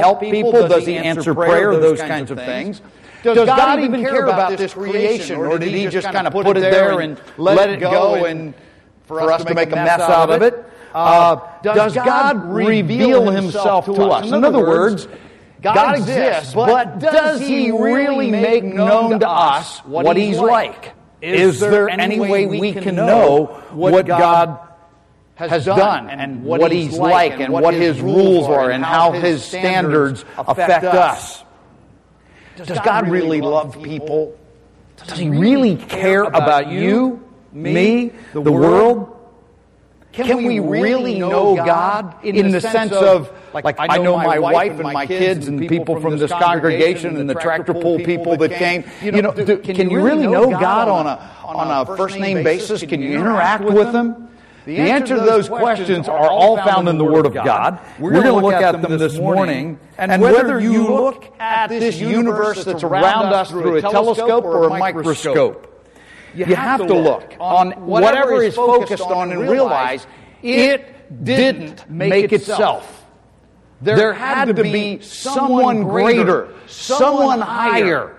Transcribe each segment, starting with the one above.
help people? Does he answer prayer? Those kinds of things. Does God even care about this creation, or did he just kind of put it there and let it go and for us to make a mess out of it? Uh, does God reveal himself to us? In other words, God exists, but does he really make known to us what he's like? Is there any way we can know what God has done and what he's like and what his rules are and how his standards affect us? Does God really love people? Does he really care about you, me, the world? Can we really know God in the sense of, like, I know my wife and my kids and people from this congregation and the tractor pull people that came? You know, do, can you really know God on a, on a first name basis? Can you interact with Him? The answer to those questions are all found in the Word of God. We're going to look at them this morning. And whether you look at this universe that's around us through a telescope or a microscope, you have to look on whatever is focused on and realize it didn't make itself. There had to be someone greater, someone higher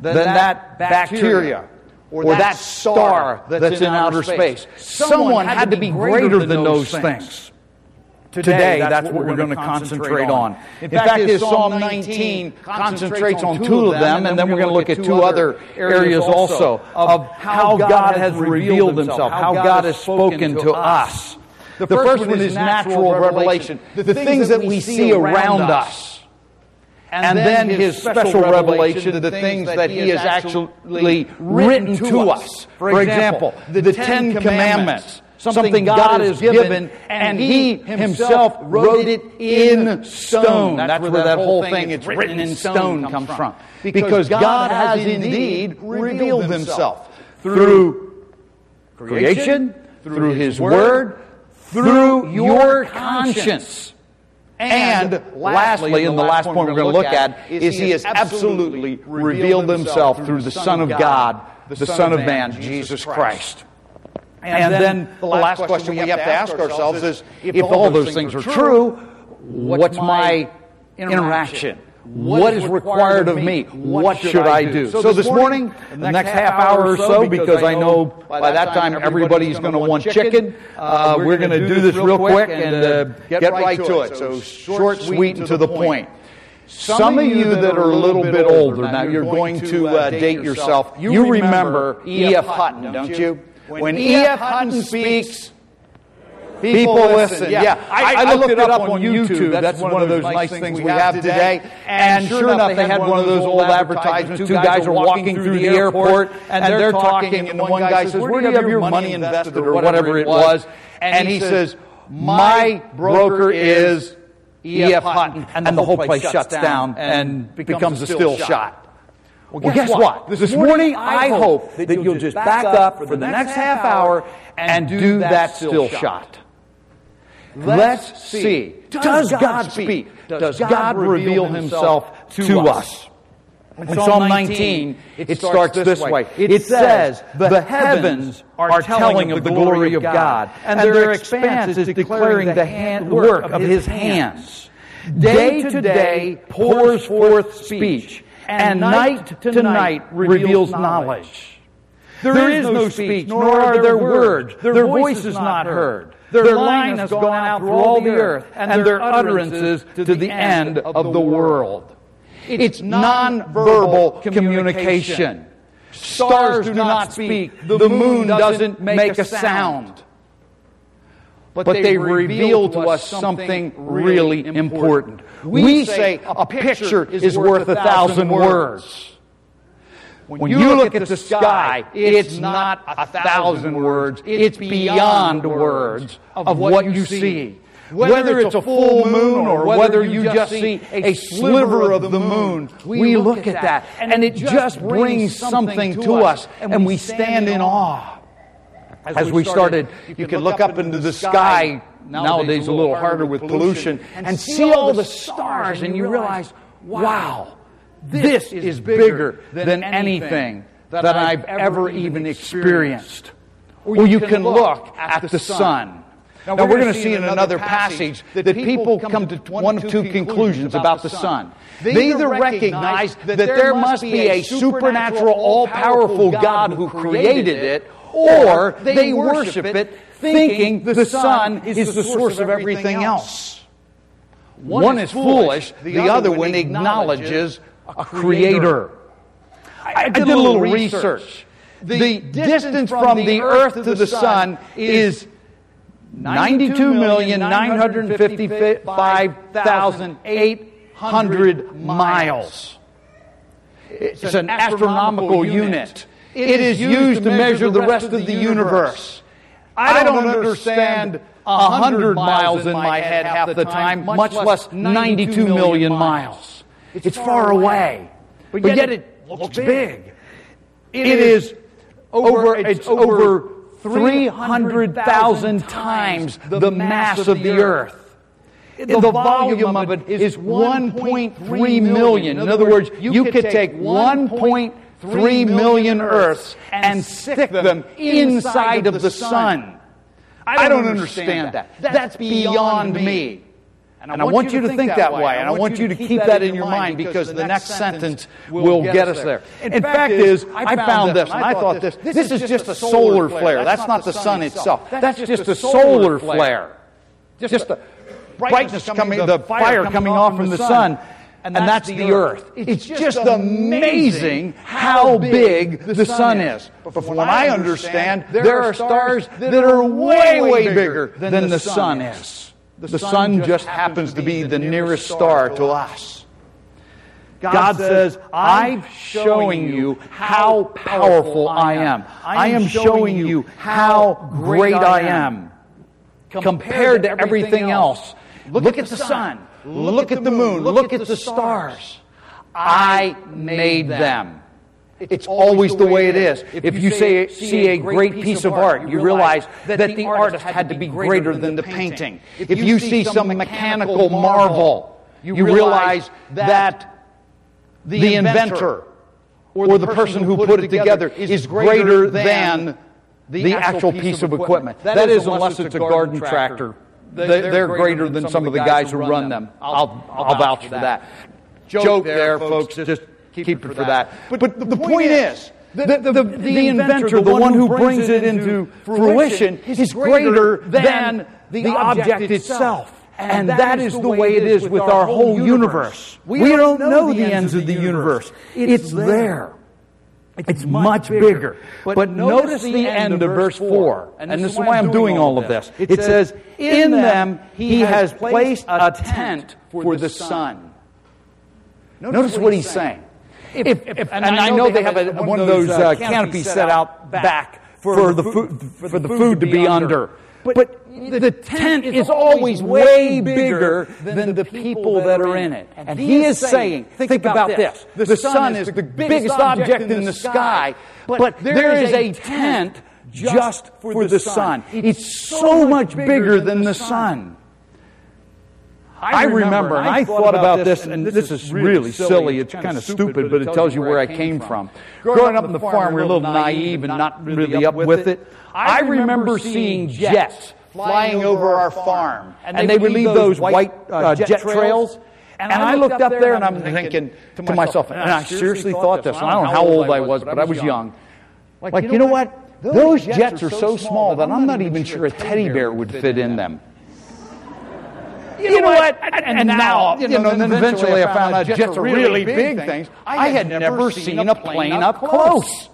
than that bacteria or that star that's in outer space. Someone had to be greater than those things. Today, that's what we're going to concentrate on. In fact, this Psalm 19 concentrates on two of them, and then we're going to look at two other areas also of how God has revealed himself, how God has spoken to us. The first one is natural revelation, the things that we see around us. And then his special revelation, of the things that he has actually written to us. For example, the Ten Commandments something God has given, and He Himself wrote it in stone. That's where that whole thing, it's written in stone, comes from. Because God has indeed revealed Himself through creation, through His Word, through your conscience. And lastly, and the last point we're going to look at, is He has absolutely revealed Himself through the Son of God, the Son of Man, Jesus Christ. And, and then, the last, question we have to ask ourselves is if all those things are true, what's my interaction? What is required of me? What should I do? So this morning, the next half hour or so, because I know by that time everybody's going to want chicken, uh, we're going to do this real quick and uh, get right to it. So short, sweet, and to the point. Some of you that are a little bit older, now you're going to uh, date yourself, you remember E.F. Hutton, don't you? When E.F. Hutton speaks, people listen. Yeah, yeah. I, I, looked it up on YouTube. That's one of those nice things we have today. And sure enough, they had one of those old advertisements. Two guys are walking through the airport, and they're talking, and the one guy says, "Where do you have your money invested?" or whatever it was. And he says, "My broker is." E.F. Hutton, and the whole place shuts down and becomes a still shot. Well, guess, well, guess what? what? This, morning, I hope that you'll just back up for the next half hour and do that still shot. Let's see. Does God speak? Does God reveal himself to us? In Psalm 19, it starts this way. It says, The heavens are telling of the glory of God, and their expanse is declaring the hand, work of his hands. Day to day pours forth speech and night to night reveals knowledge. There is no speech, nor are there words. Their voice is not heard. Their line has gone out through all the earth, and their utterances to the end of the world. It's nonverbal communication. Stars do not speak. The moon doesn't make a sound. But they reveal to us something really important. We say a picture is worth a thousand words. When you look at the sky, it's not a thousand words, it's beyond words of what you see. Whether it's a full moon or whether you just see a sliver of the moon, we look at that and it just brings something to us. and we stand in awe. As we started, you can look up into the sky. nowadays a little harder with pollution, and see all the stars, and you realize, wow, this is bigger than anything that I've ever even experienced. Or you can look at the sun. Now, we're, we're going to see in another passage that, that people come to one of two conclusions about the sun. They either recognize that there must be a supernatural, all powerful God who created it, or they worship it thinking the sun is the source of everything else. One is foolish, the other one acknowledges a creator. I did a little research. The distance from the earth to the sun is 92,955,800 miles. It's an astronomical unit. It is used to measure the rest of the universe. I don't understand 100 miles in my head half the time, much less 92 million miles. It's far away, but yet it looks big. It is over, it's over 300,000 times the mass of the earth. The volume of it is 1.3 million. In other words, you could take 1.3 million Earths and stick them inside of the sun. I don't understand that. That's beyond me. And I want you to think that way, and I want you to keep that in your mind because the next sentence will get us there. In fact, is I found this, and I thought this. This is just a solar flare. That's not the sun itself. That's just a solar flare. Just the brightness coming, the fire coming off from the sun. And that's, the earth. It's just amazing how big the sun is. But from what I understand, there are stars that are way, way bigger than the sun is. The sun just happens to be the nearest star to us. God says, I'm showing you how powerful I am. I am showing you how great I am compared to everything else. Look at the sun. Look at the moon. Look at the stars. I made them. It's always the way it is. If you say, see a great piece of art, you realize that the artist had to be greater than the painting. If you see some mechanical marvel, you realize that the inventor or the person who put it together is greater than the actual piece of equipment. That is, unless it's a garden tractor. They're greater than some of the guys who run them. I'll, I'll vouch for that. Joke there, folks. Just keep, it for that. But, but the, the point is, the, the, the, the, inventor, the one who brings it into fruition, is greater than the object itself. And that is the way it is with our whole universe. We don't know the ends of the universe. It's there. It's much bigger. But notice the end of verse 4. And this is why I'm doing all of this. It says, In them he has placed a tent for the sun. Notice what he's saying. If, if, if, and, and, I know, they have, a, one, of those uh, uh canopies set out back for, the food, for the food to be under. But, but the tent is always way bigger than the people that are in it. And he is saying, think about this. The sun is the biggest object in the sky, but there is a tent just for the sun. It's so much bigger than the sun. I remember, and I thought about this, and this is really silly. It's kind of stupid, but it tells you where I came from. Growing up in the farm, we were a little naive and not really up with it. I remember seeing jets flying over our farm, and they would leave those white uh, uh jet trails. And I looked up there and I'm thinking to myself, and I seriously thought this. I don't know how old I was, but I was young. Like, you know what? Those jets are so small that I'm not even sure a teddy bear would fit in them you, you know, what? And, and, and now, you know, and then eventually I found out jets are really big things. I had never seen a plane up close.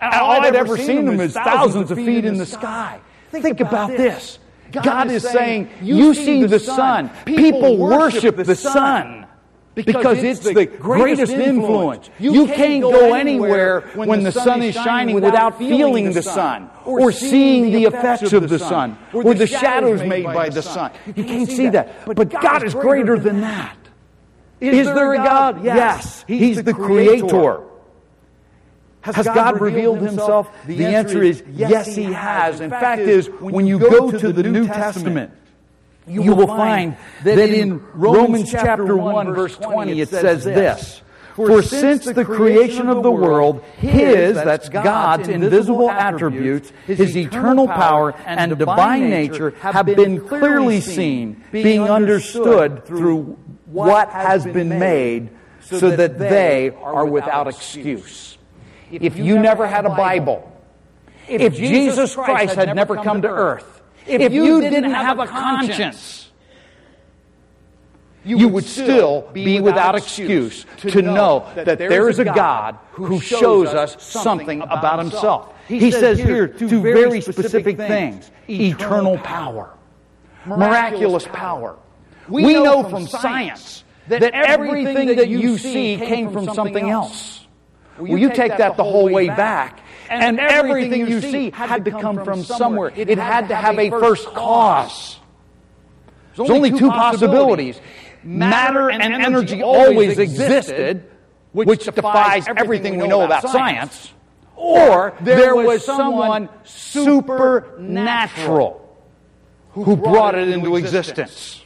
All I'd ever seen them is thousands of feet in the sky. Think about this. God is saying, you see the sun. People worship the sun because it's the greatest influence. You can't go anywhere when the sun is shining without feeling the sun or seeing the effects of the sun or the shadows made by the sun. You can't see that. But God is greater than that. Is there a God? Yes. He's the creator. Has God revealed himself? The answer is yes, he has. In fact, is when you go to the New Testament, you will find that in Romans chapter 1 verse 20 it says this, For since the creation of the world, His, that's God's invisible attributes, His eternal power and divine nature have been clearly seen, being understood through what has been made, so that they are without excuse. If you never had a Bible, if Jesus Christ had never come to earth, if you didn't have a conscience, you would still be without excuse to know that there is a God who shows us something about himself. He says here two very specific things. eternal power, miraculous power. We know from science that everything that you see came from something else. Well, you take that the whole way back, and everything you see had to come from somewhere. It had to have a first cause. There's only two possibilities. matter and energy always existed, which defies everything we know about science, or there was someone supernatural who brought it into existence.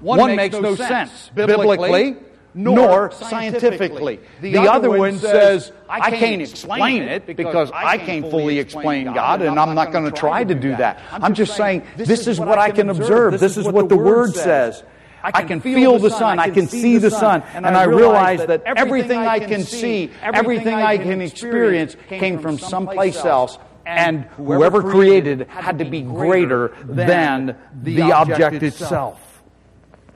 One makes no sense. biblically nor scientifically. The other one says, I can't explain it because I can't fully explain God, and I'm not going to try to do that. I'm just saying, this is what I can observe. This is what the Word says. I can feel the sun. I can see the sun. And I realize that everything I can see, everything I can experience came from someplace else. And whoever created it had to be greater than the object itself.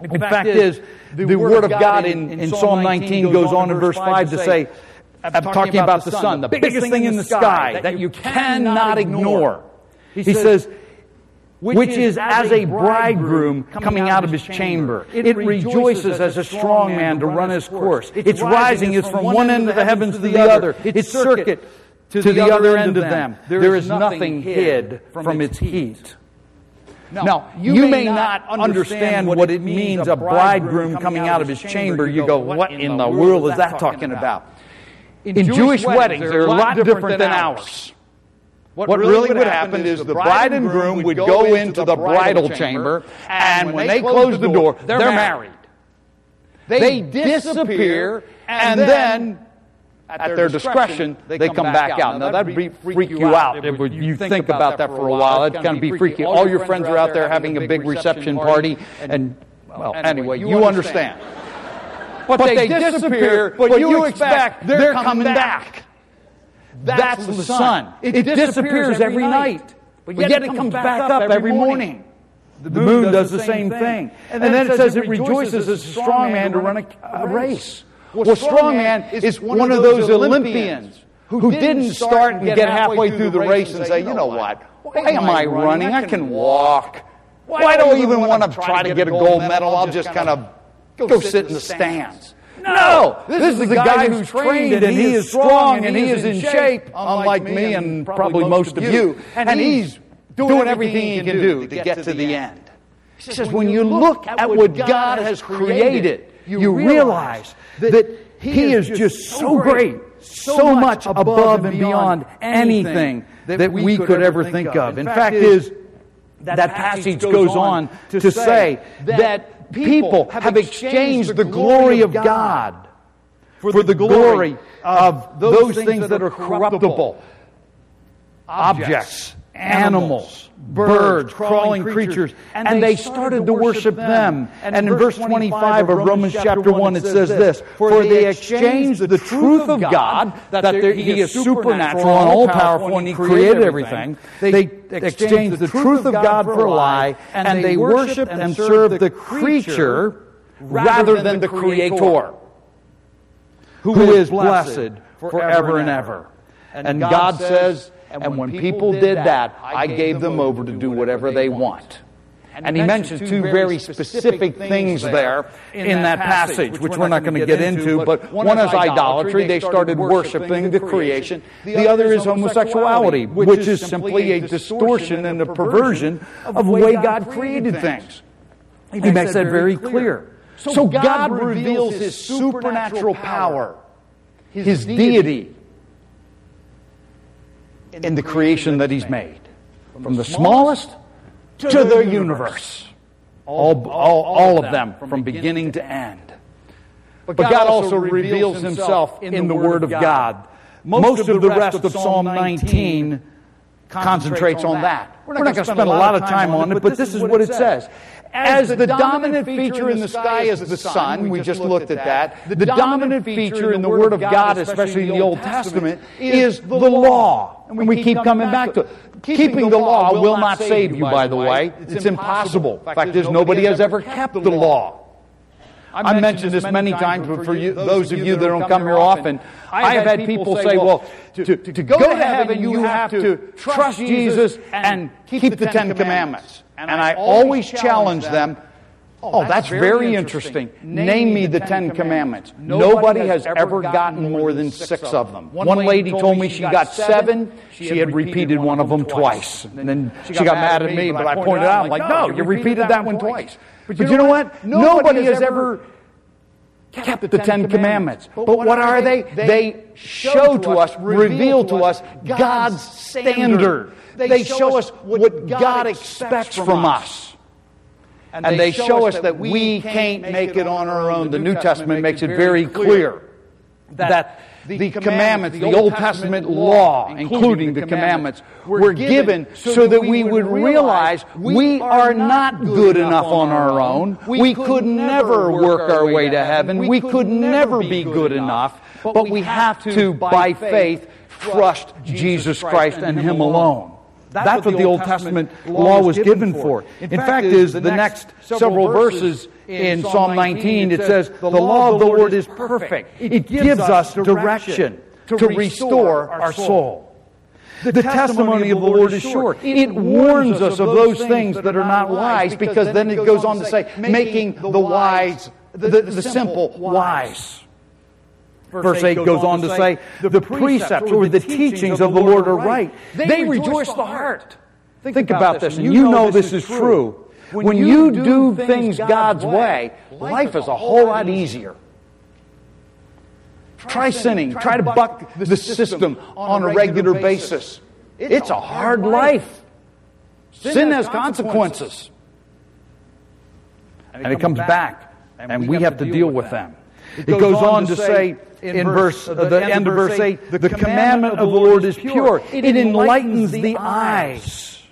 The fact is, the Word of God in, in Psalm 19 goes on in verse 5 to say, I'm talking about the sun, the biggest thing in the sky that you cannot ignore. He says, which is as a bridegroom coming out of his chamber. It rejoices as a strong man to run his course. Its rising is from one end of the heavens to the other, its circuit to the other end of them. There is nothing hid from its heat. Now, you may not understand what it means a bridegroom coming out of his chamber. You go, what in the world is that talking about? In Jewish weddings, they're a lot different than ours. What, what really would happen is the bride and groom would go into the bridal chamber, and when they close the door, they're married. They disappear, and then at their discretion, they come back out. Now, that'd freak you out if you think about that for a while. It'd kind of be freaky. All your friends are out there having a big reception party, and, well, anyway, you understand. But they disappear, but you expect they're coming back. That's, That's the sun. It, it disappears every night, but yet, it comes back up every morning. The moon does the same thing. And then it says it rejoices as a strong man to run a, a race. Well, strong man is one of those Olympians who didn't start and get halfway through the race and say, you know what, why am I running? I can walk. Why do I even want to try to get a gold medal? I'll just kind of go sit in the stands. No, this, this is the guy who's trained and he is strong and he is in shape, unlike me and probably most of you. And he's doing everything he can do to get to the end. He says, when you look at what God has created, you realize that He is just so great, so much above and beyond anything that we could ever think of. In fact, is that passage goes on to say that people have exchanged the glory of God for the glory of those things that are corruptible. objects, animals, birds, crawling creatures, and they started to worship them. And in verse 25 of Romans chapter 1, it says this For they exchanged the truth of God, that He is supernatural and all powerful, and He created everything. They exchanged the truth of God for a lie, and they worshiped and served the creature rather than the Creator, who is blessed forever and ever. And God says, and when people did that, I gave them over to do whatever they want. And he mentions two very specific things there in that passage, which we're not going to get into, but one is idolatry. They started worshiping the creation. The other is homosexuality, which is simply a distortion and a perversion of the way God created things. He makes that very clear. So God reveals his supernatural power, his deity, in the creation that He's made. From the smallest to the universe. All, all, all of them from beginning to end. But God also reveals himself in the Word of God. Most of the rest of Psalm 19 concentrates on that. We're not going to spend a lot of time on it, but this is what it says. As the dominant feature in the sky is the sun, we just looked at that. The dominant feature in the Word of God, especially in the Old Testament, is the law. And we keep coming back to it. Keeping the law will not save you, by the way. It's impossible. In fact, there's nobody has ever kept the law. I've mentioned this many times, but for you, those of you that don't come here often, I have had people say, well, to, to, to go to heaven, you have to trust Jesus and keep the Ten Commandments. And I always challenge them, oh, oh, that's very interesting. Name me the Ten Commandments. Nobody has ever gotten more than six of them. One lady told me she got seven. She had repeated one of them twice. And then she got mad at me, but I pointed out, I'm like, no, you repeated that one twice. But you know what? Nobody has ever kept the Ten Commandments. But what are they? They show to us, reveal to us God's standard. They show us what God expects from us. And, and they, show us that we can't make it on our own. The New Testament makes it very clear that the commandments, the Old Testament law, including the commandments, were given so that we would realize we are not good enough on our own. We could never work our way to heaven. We could never be good enough. But we have to, by faith, trust Jesus Christ and Him alone. That's, That's what, what the Old Testament, Testament law was given for. In, in fact, is the next several verses in Psalm 19, it says, The law of the Lord is perfect. It gives us direction to restore our soul. The testimony of the Lord is sure. It warns us of those things that are not wise because then it goes on to say, making the wise, the, the simple wise. Verse 8 goes on to say, the precepts or the teachings of the Lord are right. They rejoice the heart. Think about this, and you know this is true. When you do things God's way, life is a whole lot easier. Try sinning. Try to buck the system on a regular basis. It's a hard life. Sin has consequences. And it comes back, and we have to deal with them. It goes on to say in verse, uh, the end of verse 8, the commandment of the Lord is pure. It enlightens the eyes.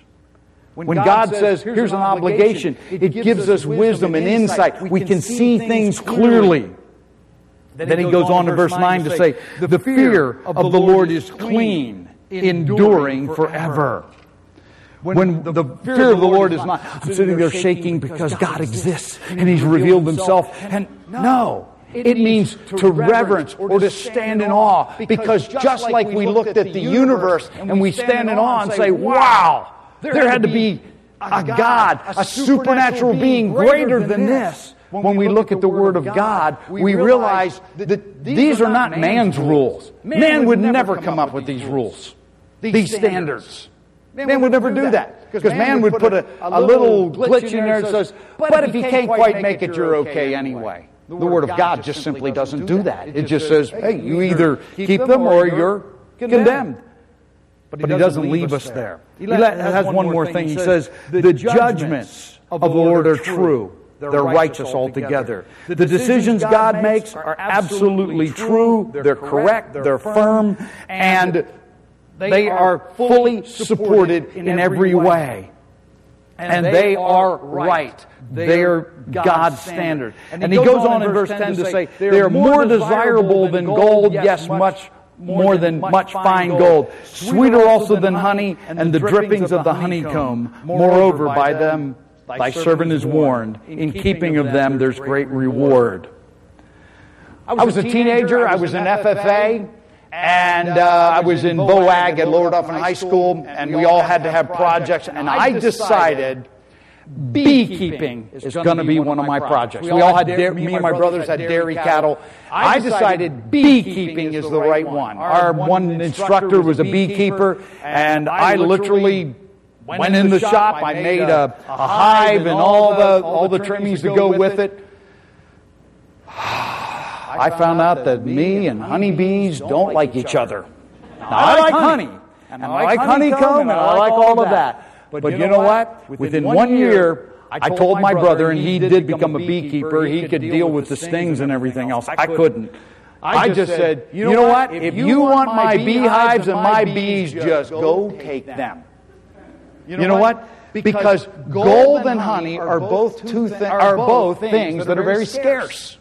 When God says, here's an obligation, it gives us wisdom and insight. We can see things clearly. Then he goes on to verse 9 to say, the fear of the Lord is clean, enduring forever. When the fear of the Lord is not, I'm sitting there shaking because God exists and He's revealed Himself. And no, it means to reverence or to stand in awe. Because just like we looked at the universe and we stand in awe and say, wow, there had to be a God, a supernatural being greater than this. When we look at the Word of God, we realize that these are not man's rules. Man would never come up with these rules, these standards. Man would never do that. Because man would put a, a little glitch in there that says, but if you can't quite make it, you're okay anyway. The, the Word of God just simply doesn't do that. It just says, hey, you either keep them or you're condemned. But he doesn't leave us there. He has one more thing. He says, the judgments of the Lord are true. They're righteous altogether. The decisions God makes are absolutely true. They're correct. They're firm. And they are fully supported in every way and, and they are right. They are God's standard. And, he goes on in verse 10 to say, they are more desirable than gold, yes, much more than much fine gold, sweeter also than honey, and the drippings of the honeycomb. Moreover, by them thy servant is warned. In keeping of them, there's great reward. I was a teenager. I was in FFA. And uh, I was in vo-ag at Lower Dauphin High School, and we all had to have projects. And I decided beekeeping is going to be one of my projects. We all had, me and my brothers had dairy cattle. I decided beekeeping is the right one. Our one instructor was a beekeeper, and I literally went in the shop. I made a, a hive and all the all the trimmings to go with it. I found out that me and honeybees don't like each other. Now, I like honey, and I like honeycomb, and I like all of that. But you know what? Within one year, I told my brother, and he did become a beekeeper. He could deal with the stings and everything else. I couldn't. I just said, you know what? If you want my beehives and my bees, just go take them. You know what? Because gold and honey are both two thi- are both things that are very scarce.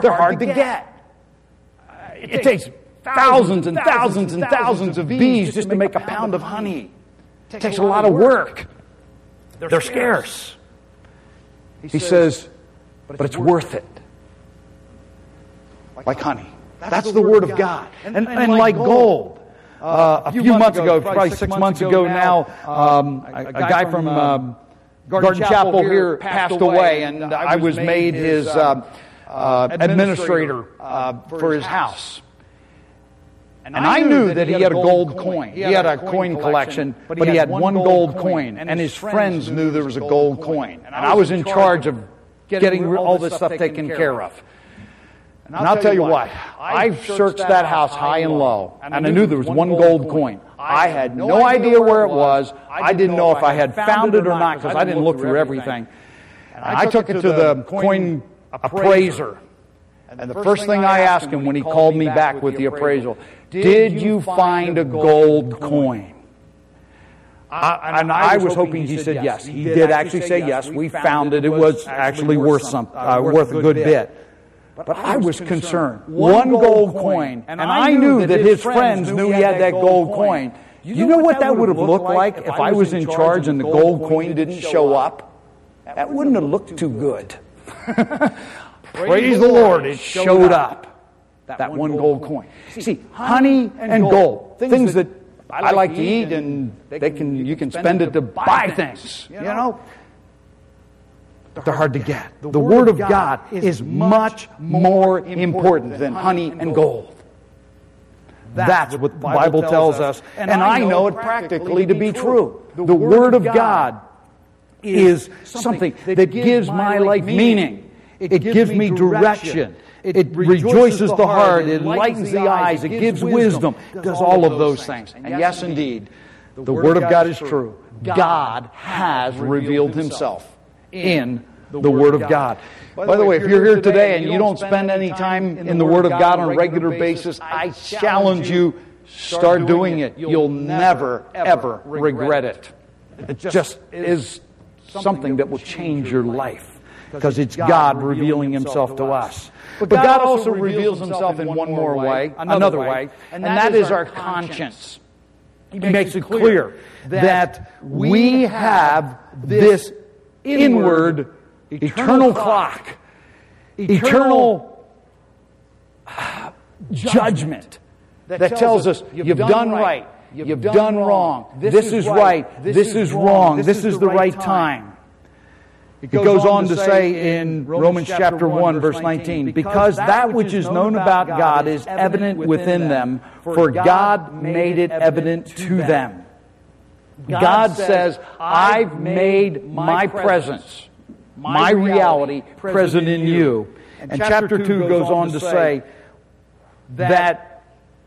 They're hard to get. It takes thousands and thousands and thousands of bees just to make a pound of honey. It takes a lot of work. They're scarce. He says, but it's worth it. Like honey. That's the Word of God. And, and like gold. Uh, a few months ago, probably six months ago now, um, a, a guy from um, Garden Chapel here passed away, and I was made his uh, uh, administrator uh, for his house. And I knew that he had a gold coin. He had a coin collection, but he had one gold coin, and his friends knew there was a gold coin. And I was in charge of getting all this stuff taken care of. And I'll tell you what, I searched that house high and low, and I knew there was one gold coin. I had no idea where it was. I didn't know if I had found it or not because I didn't look through everything. And I took it to the coin appraiser. And the first thing I asked him when he called me back with the appraisal, did you find a gold coin? I, and I was hoping he said yes. He did actually say yes. We found it. It was actually worth some, uh, worth a good bit. But I was concerned. One gold coin, and I knew that his friends knew he had that gold coin. You know what that would have looked like if I was in charge and the gold coin didn't show up? That wouldn't have looked too good. Praise the Lord, it showed up. That one gold coin. See, honey and gold, things that I like to eat, and they can you can spend it to buy things. You know, they're hard to get. The Word of God is much more important than honey and gold. That's what the Bible tells us, and I know it practically to be true. The Word of God is something that gives my life meaning. It gives me direction. It rejoices the heart. It lightens the eyes. It gives wisdom. It does all of those things. And yes, indeed, the Word of God is true. God has revealed Himself in the Word of God. By the way, if you're here today and you don't spend any time in the Word of God on a regular basis, I challenge you, start doing it. You'll never, ever regret it. It just is something that will change your life because it's God revealing Himself to us. But God also reveals Himself in one more way, another way, and that is our conscience. He makes it clear that we have this inward eternal clock, eternal judgment that tells us you've done right, you've done wrong, this is right, this is wrong, this is the right time. It goes on to say in Romans chapter 1, verse 19, because that which is known about God is evident within them, for God made it evident to them. God says, I've made my presence my reality present in you. And chapter 2 goes on to say that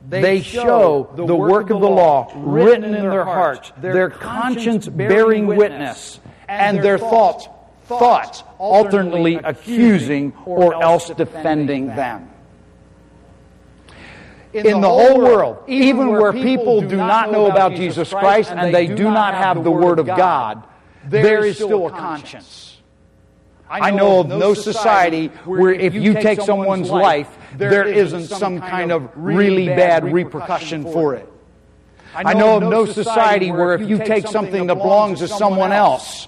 they show the work of the law written in their hearts, their conscience bearing witness, and their thoughts, thoughts alternately accusing or else defending them. In the whole world, even where people do not know about Jesus Christ and they do not have the Word of God, there is still a conscience. I know of no society where if you take someone's life, there isn't some kind of really bad repercussion for it. I know of no society where if you take something that belongs to someone else,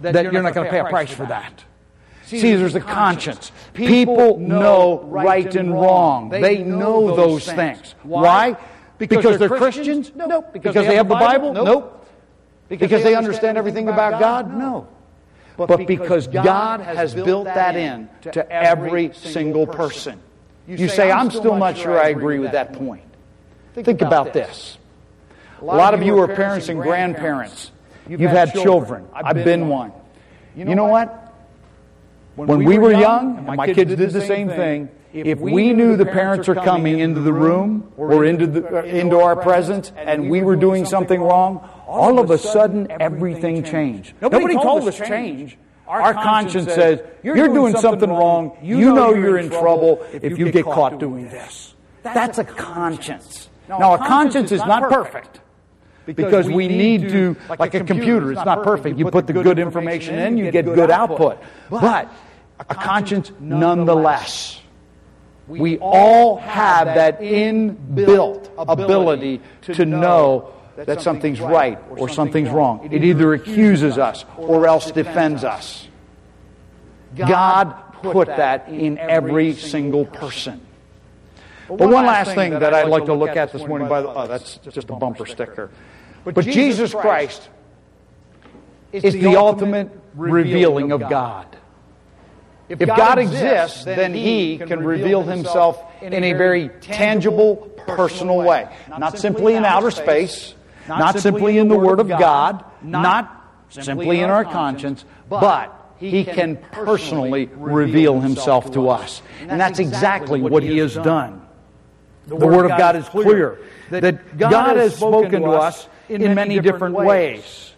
that you're not going to pay a price for that. See, there's a conscience. People know right and wrong. They know those things. Why? Because they're Christians? No. Because they have the Bible? Nope. Because they understand everything about God? No but because God has built that in to every single person. You say, I'm still not sure I agree with that point. Think about this. A lot of you are parents and grandparents. You've had children. I've been one. You know what? When we were young, and my kids did the same thing, if we knew the parents are coming into the room or into, the, into our presence and we were doing something wrong, all of a sudden everything changed. Nobody told us change. Our conscience says, you're doing something wrong. You know you're in trouble if you get caught doing this. That's a conscience. Now, a conscience is not perfect because we need to, like a computer, it's not perfect. You put the good information in, you get good output. But a conscience nonetheless. We all have that inbuilt ability to know that something's right or something's wrong. It either accuses us or else defends us. God put that in every single person. But one last thing that I'd like to look at this morning, by the oh, oh, that's just a bumper sticker. But Jesus Christ is the ultimate revealing of God. If God exists, then He can reveal Himself in a very tangible, personal way. Not simply in outer space, not simply in the Word of God, not simply in our conscience, but He can personally reveal Himself to us. And that's exactly what He has done. The Word of God is clear that God has spoken to us in many different ways.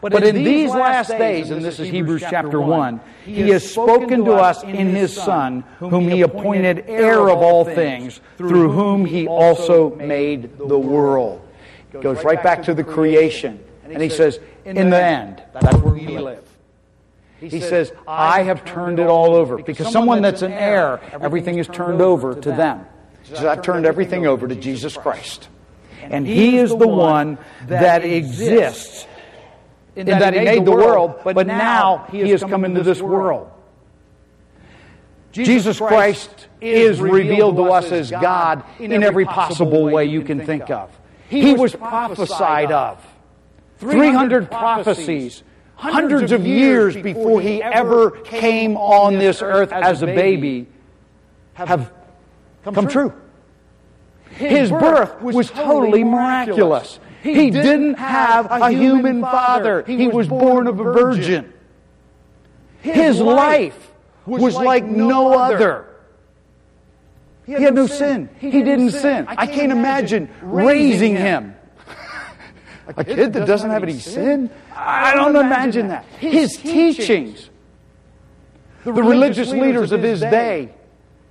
But in these last days, and this is Hebrews chapter 1, He has spoken to us in His Son, whom He appointed heir of all things, through whom He also made the world. Goes right back to the creation. And He says, in the end, that's where we live. He says, I have turned it all over. Because someone that's an heir, everything is turned over to them. He says, I've turned everything over to Jesus Christ. And He is the one that exists in that, that he made the world, but now he has come into this world. Jesus Christ is revealed to us as God in every possible way you can think of. He was prophesied of. 300 prophecies, hundreds of years before he ever came on this earth as a baby, have come true. His birth was totally miraculous. He didn't have a human father. He was born of a virgin. His life was like no other. He had no sin. He didn't sin. I can't imagine raising him. A kid that doesn't have any sin? I don't imagine that. His teachings, the religious leaders of his day,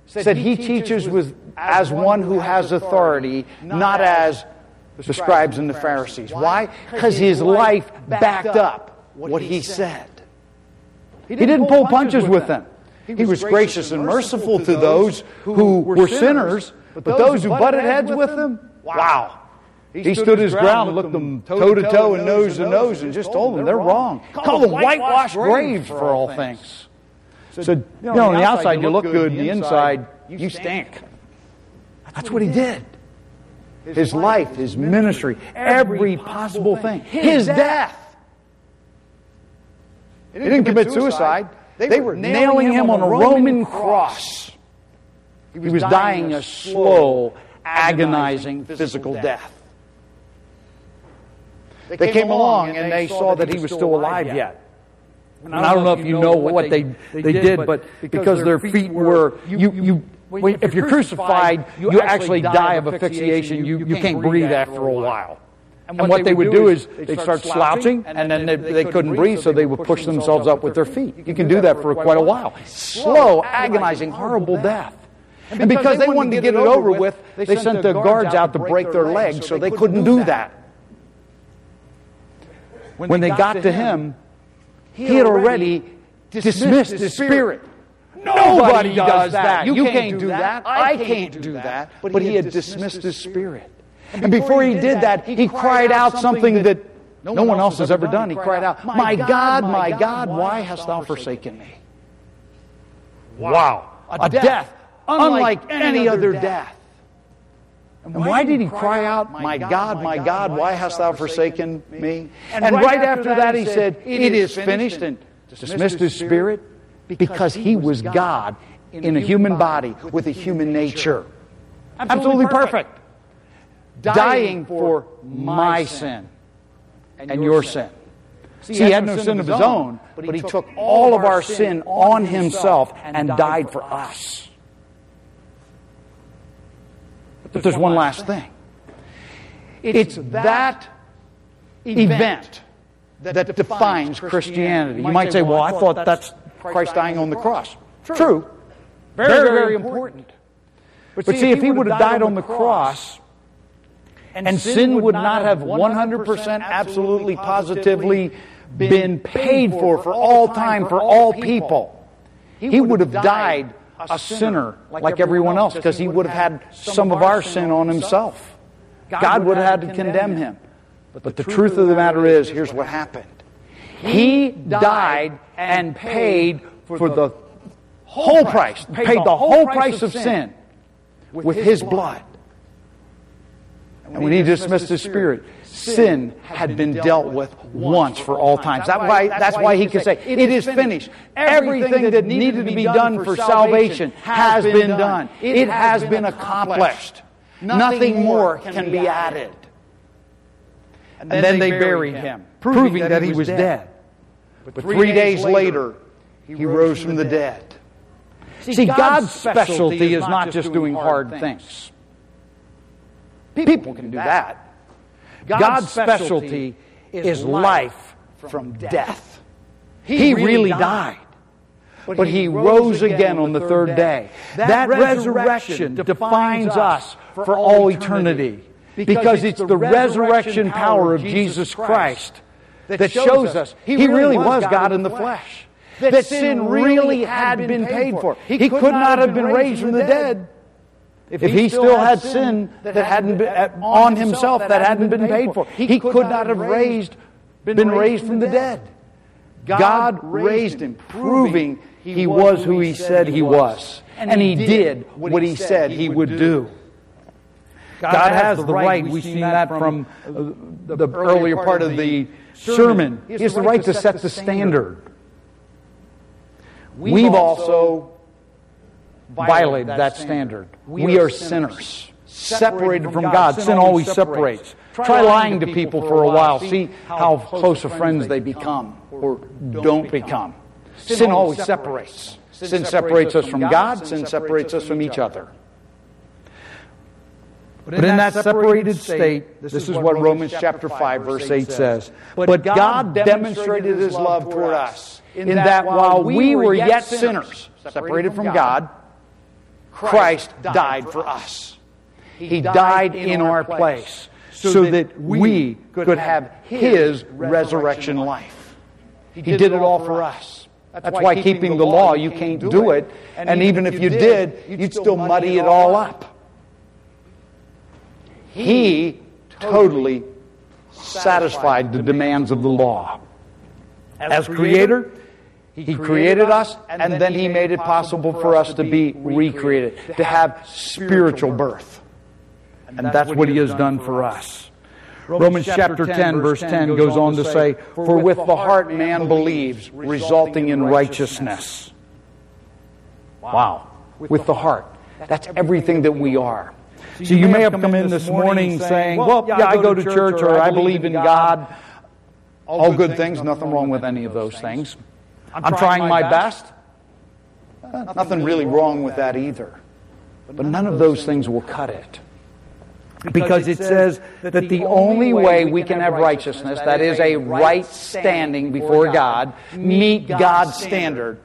said he teaches with, as one who has authority, not as the scribes and the Pharisees. Why? Because his life backed up what he said. He didn't pull punches with them. He was gracious and merciful to those who were sinners, but those who butted heads with him, wow. He stood his ground and looked them toe to toe and nose to nose and just told them they're wrong. Called them whitewashed graves for all things. So, you know, on the outside you look good, on the inside you stink. That's what he did his life, his ministry, every possible thing, his death. He didn't commit suicide. They were nailing him on a Roman cross. He was dying a slow, agonizing physical death. They came along and they saw that he was still alive yet. And I don't know if you know what they, they did, but because their feet were, you, you if you're crucified, you actually die of asphyxiation. You, you can't breathe after a while. And what, they would do is they'd start slouching, and then they, they couldn't breathe, so they would push themselves up with their feet. You can do that for quite a while. Slow, agonizing, horrible death. And because they wanted to get it over with, they sent their guards out to break their legs, so they couldn't do that. When they got to him, he had already dismissed his spirit. Nobody does that. You can't do that. I can't do that. But he had dismissed his spirit. And before he did that, he cried out something that no one else has ever done. He cried out, My God, my God, why hast thou forsaken me? Wow. A death unlike any other death. And why did he cry out, My God, my God, why hast thou forsaken me? And right after that he said, It is finished, and dismissed his spirit because he was God in a human body with a human nature. Absolutely perfect. Dying for my sin and your sin. See, he had no sin of his own, but he took all of our sin on himself and died for us. But there's one last thing. It's that event that defines Christianity. You might say, well, I thought that's Christ dying on the cross. True. Very, very important. But see, if he would have died on the cross, and sin would not have 100% absolutely positively been paid for for all time, for all people, he would have died a sinner like everyone else because he would have had some of our sin on himself. God would have had to condemn him. But the truth of the matter is, here's what happened. He died and paid for the whole price, paid the whole price of sin with his blood. And when he dismissed his spirit, sin had been dealt with once for all times. That's why, that's why he could say, It is finished. Everything that needed to be done for salvation has been done. It has been accomplished. Nothing more can be added. And then they buried him, proving that he was dead. But three days later, he rose from the dead. See, God's specialty is not just doing hard things. People can do that. God's specialty is life from death. He really died. But he rose again on the third day. That resurrection defines us for all eternity because it's the resurrection power of Jesus Christ that shows us he really was God in the flesh. That sin really had been paid for. He could not have been raised from the dead if, if he still had sin that hadn't been uh, uh, on himself that hadn't been paid for. He could not have raised, been raised from the dead. God raised him, proving he was who he said he was. And he did what he said he would do. God has the right, we've seen that from uh, the earlier part of the sermon. He has the right to set the standard. We've also violated that standard. We are sinners, separated from God. Sin always separates. Try lying to people for a while. See how close of friends they become or don't become. Sin always separates. Sin separates us from God, sin separates us from each other. But in that separated state, this is what Romans chapter 5, verse 8 says. But God demonstrated his love toward us in that while we were yet sinners, separated from God, Christ died for us. He died in our place so that we could have His resurrection life. He did it all for us. That's why keeping the law, you can't do it. And even if you did, you'd still muddy it all up. He totally satisfied the demands of the law. As creator, he created us, and then He made it possible for us to be recreated, to have spiritual birth. And that's what He has done for us. Romans chapter 10, verse 10 goes on to say, For with the heart man believes, resulting in righteousness. Wow. With the heart. That's everything that we are. So you may have come in this morning saying, Well, yeah, I go to church or I believe in God. All good things, nothing wrong with any of those things. I'm, I'm trying, trying, my, my best. best. Uh, nothing really wrong with that either. But none of those things will cut it. Because it says that the only way we can have righteousness, that is a right standing before God, meet God's standard,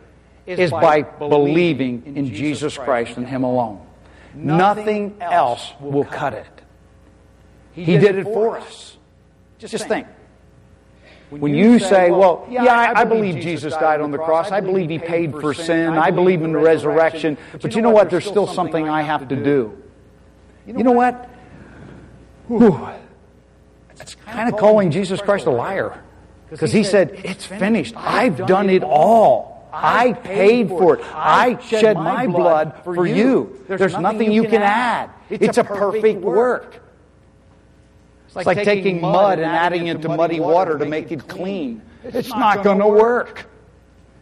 is by believing in Jesus Christ and Him alone. Nothing else will cut it. He did it for us. Just think. When you say, well, yeah, I believe Jesus died on the cross. I believe he paid for sin. I believe in the resurrection. But you know what? There's still something I have to do. You know what? Whew. It's kind of calling Jesus Christ a liar. Because he said, it's finished. I've done it all. I paid for it. I shed my blood for you. There's nothing you can add. It's a perfect work. It's like, like taking mud and adding it to muddy water to make it clean. It's not going to work.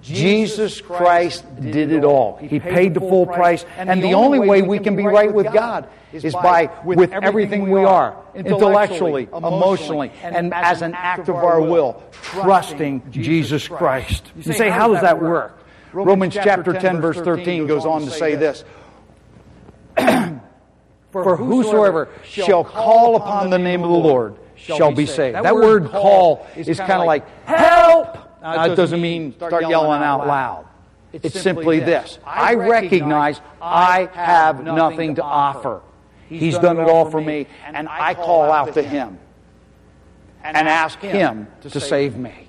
Jesus Christ did it all. He paid the full price. And the only way we can be right with God is by, with everything we are, intellectually, emotionally, and as an act of our will, trusting Jesus Christ. You say, how does that work? Romans chapter 10, verse 13 goes on to say this. For whosoever shall call upon the name of the Lord shall be saved. That word call is kind of like, help! Now, it doesn't mean start yelling out loud. It's simply this I recognize I have nothing to offer. He's done it all for me, and I call out to Him and ask Him to save me.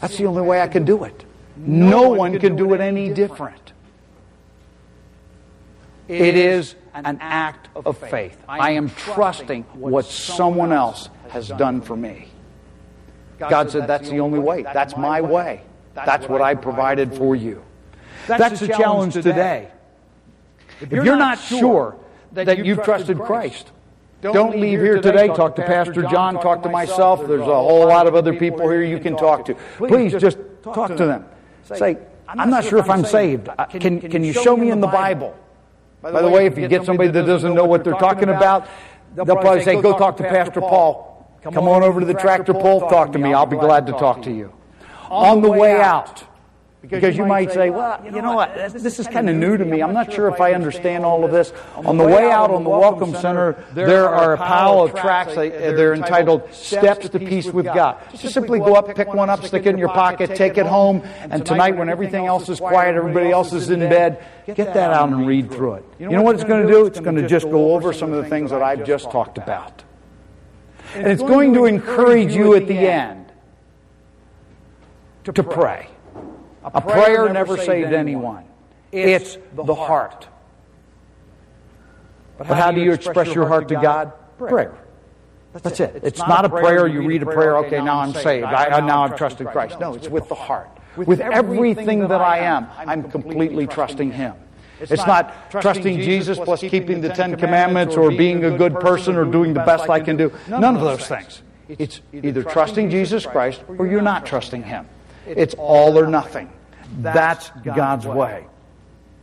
That's the only way I can do it. No one can do it any different. It is an act of faith. I am trusting what someone else has done for me. God said, That's the only way. That's my way. That's what I provided for you. That's the challenge today. If you're not sure that you've trusted Christ, don't leave here today. Talk to Pastor John, talk to myself. There's a whole lot of other people here you can talk to. Please just talk to them. Say, I'm not sure if I'm saved. Can, can you show me in the Bible? By the way, if you get somebody that doesn't know what they're talking about, they'll probably say, Go talk to Pastor Paul. Come on over to the tractor pull, talk to me. I'll be glad to talk to you. On the way out, because you might say, well, you know what, this is kind of new to me. I'm not sure if I understand all of this. On the way out on the Welcome Center, there are a pile of tracts. They're entitled Steps to Peace with God. Just simply go up, pick one up, stick it in your pocket, take it home, and tonight when everything else is quiet, everybody else is in bed, get that out and read through it. You know what it's going to do? It's going to just go over some of the things that I've just talked about. And it's going to encourage you at the end to pray. A prayer never saved anyone. It's the heart. But how do you express your heart to God? Prayer. That's it. It's not a prayer. You read a prayer. Okay, now I'm saved. I, now I've trusted Christ. No, it's with the heart. With everything that I am, I'm completely trusting Him. It's not trusting Jesus plus keeping the Ten Commandments or being a good person or doing the best I can do. None of those things. It's either trusting Jesus Christ or you're not trusting Him. It's all or nothing. That's God's way.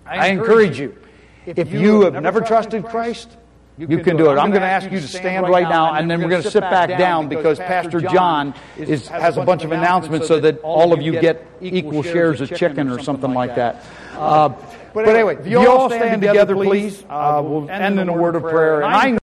I encourage you, if you have never trusted Christ, you can do it. I'm going to ask you to stand right now, and then we're going to sit back down because Pastor John is, has a bunch of announcements so that all of you get equal shares of chicken or something like that. Uh, but anyway, if you all stand together, please, uh, we'll end in a word of prayer. And I